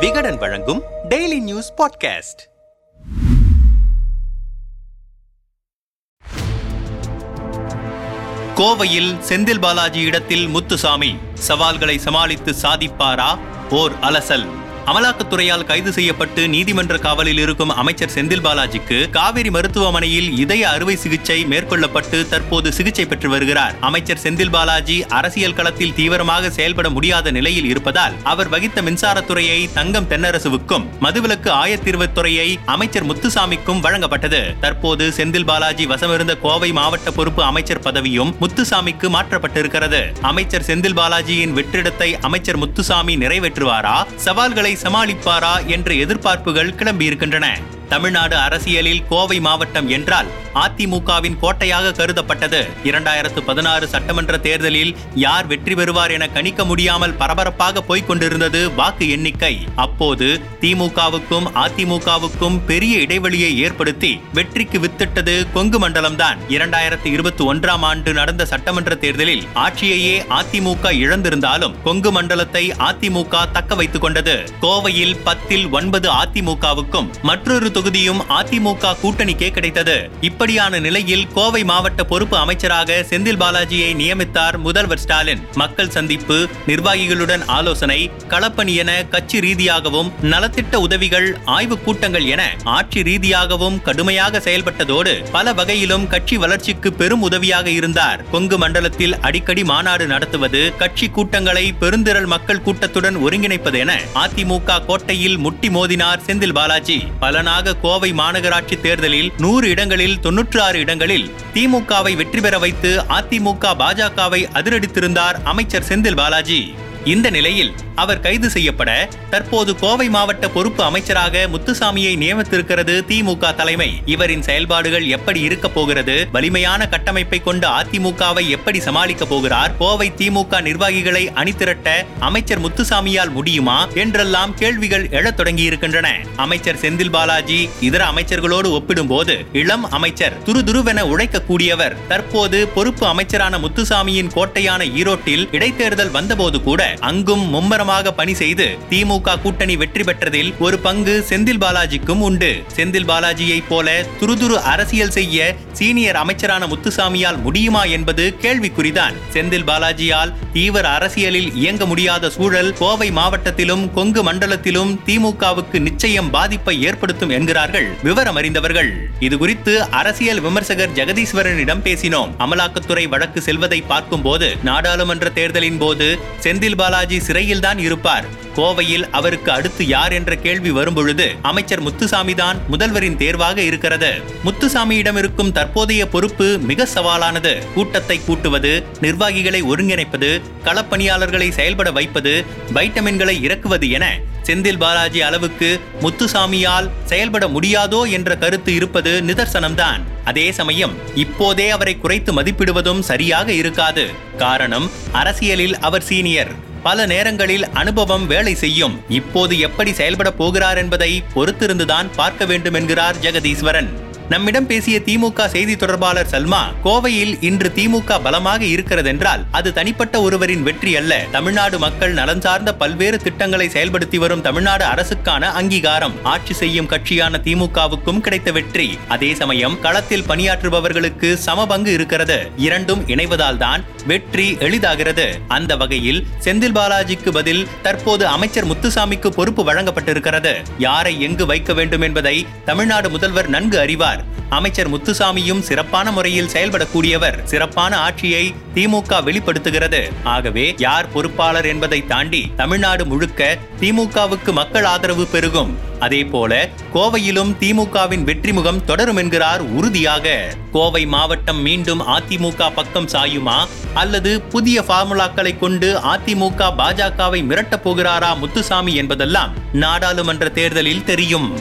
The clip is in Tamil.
விகடன் வழங்கும் டெய்லி நியூஸ் பாட்காஸ்ட் கோவையில் செந்தில் பாலாஜி இடத்தில் முத்துசாமி சவால்களை சமாளித்து சாதிப்பாரா? ஓர் அலசல். அமலாக்கத்துறையால் கைது செய்யப்பட்டு நீதிமன்ற காவலில் இருக்கும் அமைச்சர் செந்தில் பாலாஜிக்கு காவிரி மருத்துவமனையில் இதய அறுவை சிகிச்சை மேற்கொள்ளப்பட்டு தற்போது சிகிச்சை பெற்று வருகிறார். அமைச்சர் செந்தில் பாலாஜி அரசியல் களத்தில் தீவிரமாக செயல்பட முடியாத நிலையில் இருப்பதால் அவர் வகித்த மின்சாரத்துறையை தங்கம் தென்னரசுவுக்கும் மதுவிலக்கு ஆயத்தீர்வுத்துறையை அமைச்சர் முத்துசாமிக்கும் வழங்கப்பட்டது. தற்போது செந்தில் பாலாஜி வசமிருந்த கோவை மாவட்ட பொறுப்பு அமைச்சர் பதவியும் முத்துசாமிக்கு மாற்றப்பட்டிருக்கிறது. அமைச்சர் செந்தில் பாலாஜியின் வெற்றிடத்தை அமைச்சர் முத்துசாமி நிறைவேற்றுவாரா? சவால்களை சமாளிப்பாரா என்ற எதிர்பார்ப்புகள் கிளம்பியிருக்கின்றன. தமிழ்நாடு அரசியலில் கோவை மாவட்டம் என்றால் அதிமுகவின் கோட்டையாக கருதப்பட்டது. இரண்டாயிரத்து பதினாறு சட்டமன்ற தேர்தலில் யார் வெற்றி பெறுவார் என கணிக்க முடியாமல் பரபரப்பாக போய்கொண்டிருந்தது வாக்கு எண்ணிக்கை. அப்போது திமுகவுக்கும் அதிமுகவுக்கும் பெரிய இடைவெளியை ஏற்படுத்தி வெற்றிக்கு வித்திட்டது கொங்கு மண்டலம்தான். இரண்டாயிரத்து இருபத்தி ஒன்றாம் ஆண்டு நடந்த சட்டமன்ற தேர்தலில் ஆட்சியையே அதிமுக இழந்திருந்தாலும் கொங்கு மண்டலத்தை அதிமுக தக்க வைத்துக் கொண்டது. கோவையில் பத்தில் ஒன்பது அதிமுகவுக்கும் மற்றொரு தொகுதியும் அதிமுக கூட்டணிக்கே கிடைத்தது. இப்படியான நிலையில் கோவை மாவட்ட பொறுப்பு அமைச்சராக செந்தில் பாலாஜியை நியமித்தார் முதல்வர் ஸ்டாலின். மக்கள் சந்திப்பு நிர்வாகிகளுடன் ஆலோசனை களப்பணி என கட்சி ரீதியாகவும் நலத்திட்ட உதவிகள் ஆய்வுக் கூட்டங்கள் என ஆட்சி ரீதியாகவும் கடுமையாக செயல்பட்டதோடு பல வகையிலும் கட்சி வளர்ச்சிக்கு பெரும் உதவியாக இருந்தார். கொங்கு மண்டலத்தில் அடிக்கடி மாநாடு நடத்துவது கட்சி கூட்டங்களை பெருந்திரள் மக்கள் கூட்டத்துடன் ஒருங்கிணைப்பது என அதிமுக கோட்டையில் முட்டி மோதினார் செந்தில் பாலாஜி. பலனாக கோவை மாநகராட்சி தேர்தலில் நூறு இடங்களில் தொன்னூற்று ஆறு இடங்களில் திமுகவை வெற்றி பெற வைத்து அதிமுக பாஜகவை அதிரடித்திருந்தார் அமைச்சர் செந்தில் பாலாஜி. இந்த நிலையில் அவர் கைது செய்யப்பட தற்போது கோவை மாவட்ட பொறுப்பு அமைச்சராக முத்துசாமியை நியமித்திருக்கிறது திமுக தலைமை. இவரின் செயல்பாடுகள் எப்படி இருக்க போகிறது? வலிமையான கட்டமைப்பை கொண்டு அதிமுகவை எப்படி சமாளிக்க போகிறார்? கோவை திமுக நிர்வாகிகளை அணிதிரட்ட அமைச்சர் முத்துசாமியால் முடியுமா? என்றெல்லாம் கேள்விகள் எழத் தொடங்கியிருக்கின்றன. அமைச்சர் செந்தில் பாலாஜி இதர அமைச்சர்களோடு ஒப்பிடும்போது இளம் அமைச்சர் துருதுருவென உழைக்கக்கூடியவர். தற்போது பொறுப்பு அமைச்சரான முத்துசாமியின் கோட்டையான ஈரோட்டில் இடைத்தேர்தல் வந்தபோது கூட அங்கும் மும்மரமாக பணி செய்து திமுக கூட்டணி வெற்றி பெற்றதில் ஒரு பங்கு செந்தில் பாலாஜிக்கும் உண்டு. செந்தில் பாலாஜியை போல துருதுரு அரசியல் செய்ய சீனியர் அமைச்சரான முத்துசாமியால் முடியுமா என்பது கேள்விக்குறிதான். செந்தில் பாலாஜியால் தீவிர அரசியலில் இயங்க முடியாத சூழல் கோவை மாவட்டத்திலும் கொங்கு மண்டலத்திலும் திமுகவுக்கு நிச்சயம் பாதிப்பை ஏற்படுத்தும் என்கிறார்கள் விவரம் அறிந்தவர்கள் இது குறித்து அரசியல் விமர்சகர் ஜெகதீஸ்வரனிடம் பேசினோம். அமலாக்கத்துறை வழக்கு செல்வதை பார்க்கும்போது நாடாளுமன்ற தேர்தலின் போது செந்தில் பாலாஜி சிறையில்தான் இருப்பார். கோவையில் அவருக்கு அடுத்து யார் என்ற கேள்வி வரும்பொழுது அமைச்சர் முத்துசாமி தான் முதல்வரின் தேர்வாக இருக்கிறது. முத்துசாமியிடம் இருக்கும் தற்போதைய பொறுப்பு மிக சவாலானது. கூட்டத்தை கூட்டுவது நிர்வாகிகளை ஒருங்கிணைப்பது களப்பணியாளர்களை செயல்பட வைப்பது வைட்டமின்களை இறக்குவது என செந்தில் பாலாஜி அளவுக்கு முத்துசாமியால் செயல்பட முடியாதோ என்ற கருத்து இருப்பது நிதர்சனம்தான். அதே சமயம் இப்போதே அவரை குறைத்து மதிப்பிடுவதும் சரியாக இருக்காது. காரணம் அரசியலில் அவர் சீனியர். பல நேரங்களில் அனுபவம் வேலை செய்யும். இப்போது எப்படி செயல்பட போகிறார் என்பதை பொறுத்திருந்துதான் பார்க்க வேண்டும் என்கிறார் ஜெகதீஸ்வரன். நம்மிடம் பேசிய திமுக செய்தி தொடர்பாளர் சல்மா கோவையில் இன்று திமுக பலமாக இருக்கிறதென்றால் அது தனிப்பட்ட ஒருவரின் வெற்றி அல்ல. தமிழ்நாடு மக்கள் நலன் சார்ந்த பல்வேறு திட்டங்களை செயல்படுத்தி வரும் தமிழ்நாடு அரசுக்கான அங்கீகாரம். ஆட்சி செய்யும் கட்சியான திமுகவுக்கும் கிடைத்த வெற்றி. அதே சமயம் களத்தில் பணியாற்றுபவர்களுக்கு சம பங்கு இருக்கிறது. இரண்டும் இணைவதால் தான் வெற்றி எளிதாகிறது. அந்த வகையில் செந்தில் பாலாஜிக்கு பதில் தற்போது அமைச்சர் முத்துசாமிக்கு பொறுப்பு வழங்கப்பட்டிருக்கிறது. யாரை எங்கு வைக்க வேண்டும் என்பதை தமிழ்நாடு முதல்வர் நன்கு அறிவார். அமைச்சர் முத்துசாமியும் சிறப்பான முறையில் செயல்படக்கூடியவர். சிறப்பான ஆட்சியை திமுக வெளிப்படுத்துகிறது. ஆகவே யார் பொறுப்பாளர் என்பதை தாண்டி தமிழ்நாடு முழுக்க திமுகவுக்கு மக்கள் ஆதரவு பெருகும். அதே போல கோவையிலும் திமுகவின் வெற்றி முகம் தொடரும் என்கிறார் உறுதியாக. கோவை மாவட்டம் மீண்டும் அதிமுக பக்கம் சாயுமா? அல்லது புதிய பார்முலாக்களை கொண்டு அதிமுக பாஜகவை மிரட்டப் போகிறாரா முத்துசாமி என்பதெல்லாம் நாடாளுமன்ற தேர்தலில் தெரியும்.